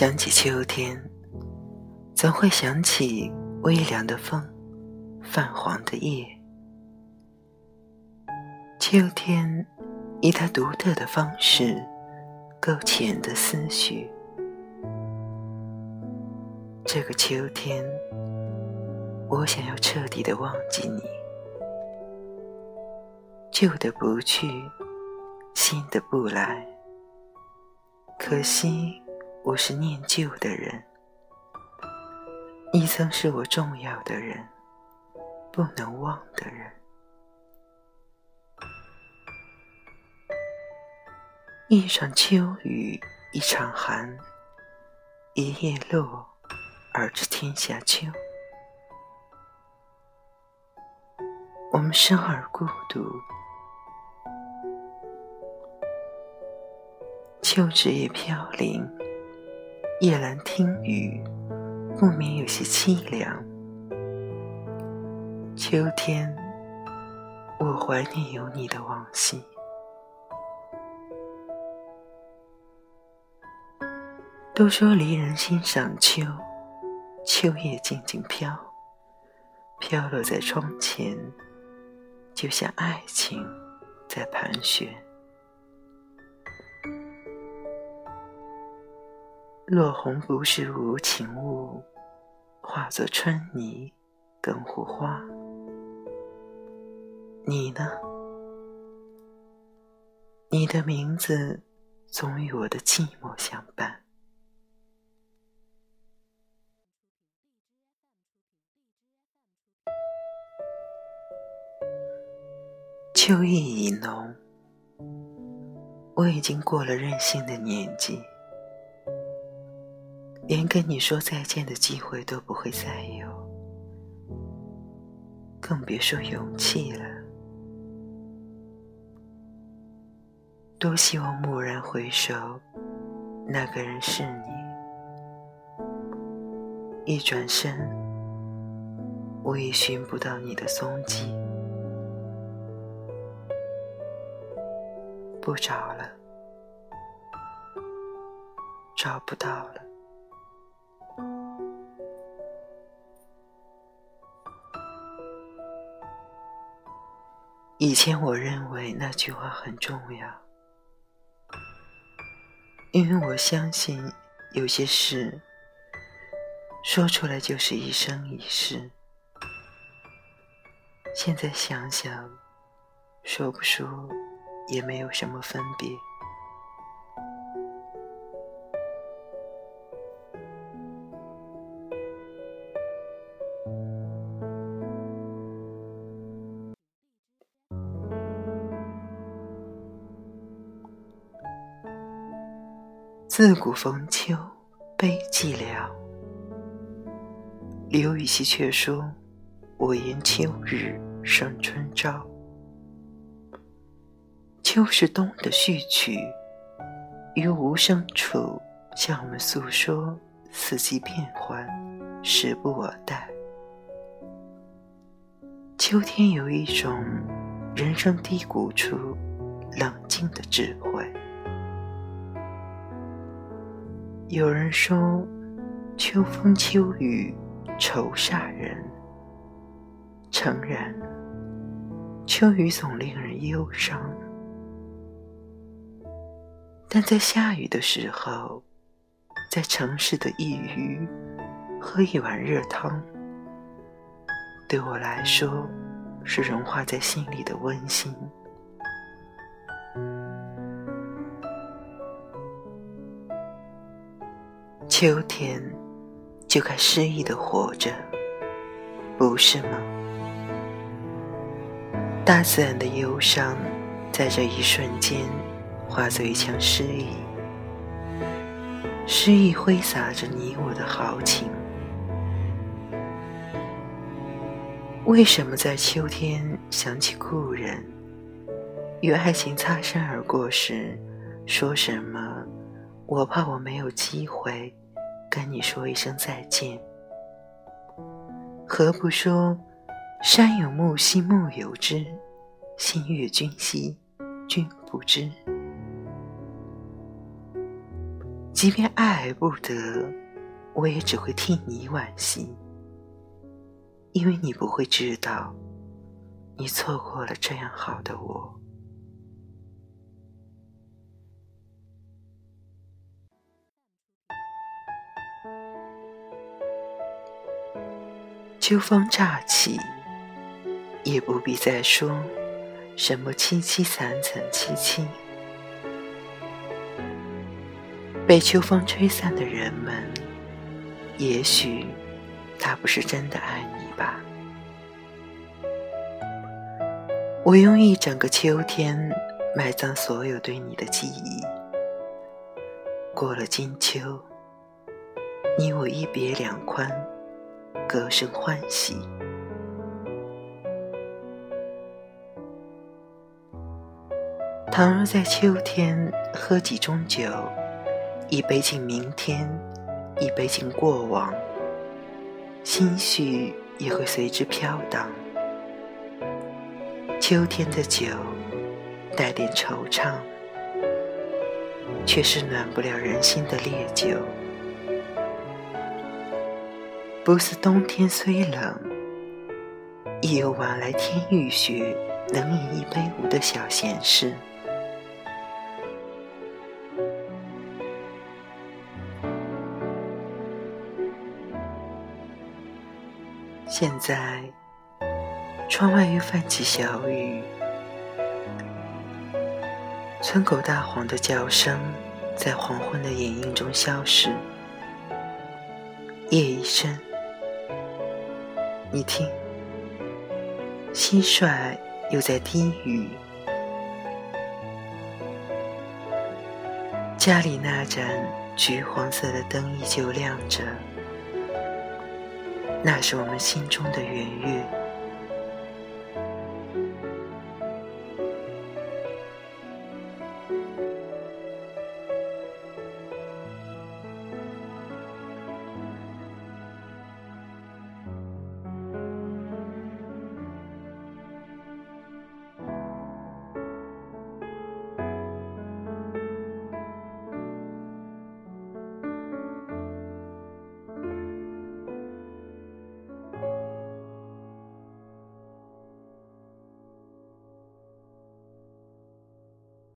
想起秋天，总会想起微凉的风，泛黄的叶。秋天以它独特的方式勾起人的思绪。这个秋天，我想要彻底的忘记你，旧的不去，新的不来。可惜。我是念旧的人，你曾是我重要的人，不能忘的人。一场秋雨一场寒，一叶落，而知天下秋。我们生而孤独，秋枝也飘零。夜阑听雨，不免有些凄凉。秋天，我怀念有你的往昔。都说离人心上秋，秋叶静静飘，飘落在窗前，就像爱情在盘旋。落红不是无情物，化作春泥更护花。你呢？你的名字总与我的寂寞相伴。秋意已浓，我已经过了任性的年纪。连跟你说再见的机会都不会再有，更别说勇气了。多希望蓦然回首，那个人是你；一转身，我已寻不到你的踪迹，不找了，找不到了。以前我认为那句话很重要，因为我相信有些事说出来就是一生一世。现在想想，说不说也没有什么分别。自古逢秋悲寂寥，刘禹锡却说：“我言秋日胜春朝。”秋是冬的序曲，于无声处向我们诉说四季变换，时不我待。秋天有一种人生低谷处冷静的智慧。有人说，秋风秋雨愁煞人。诚然，秋雨总令人忧伤，但在下雨的时候，在城市的一隅喝一碗热汤，对我来说是融化在心里的温馨。秋天就该诗意的活着，不是吗？大自然的忧伤，在这一瞬间化作一腔诗意，诗意挥洒着你我的豪情。为什么在秋天想起故人，与爱情擦身而过时，说什么“我怕我没有机会”？跟你说一声再见，何不说“山有木兮木有枝，心悦君兮君不知”。即便爱而不得，我也只会替你惋惜，因为你不会知道，你错过了这样好的我。秋风乍起，也不必再说什么凄凄惨惨戚戚。被秋风吹散的人们，也许他不是真的爱你吧。我用一整个秋天埋葬所有对你的记忆。过了金秋，你我一别两宽。各生欢喜。倘若在秋天喝几盅酒，一杯敬明天，一杯敬过往，心绪也会随之飘荡。秋天的酒，带点惆怅，却是暖不了人心的烈酒。不似冬天虽冷，亦有晚来天欲雪，能饮一杯无的小闲事。现在，窗外又泛起小雨，村口大黄的叫声在黄昏的掩映中消失。夜已深。你听。蟋蟀又在低语。家里那盏橘黄色的灯依旧亮着那是我们心中的圆月。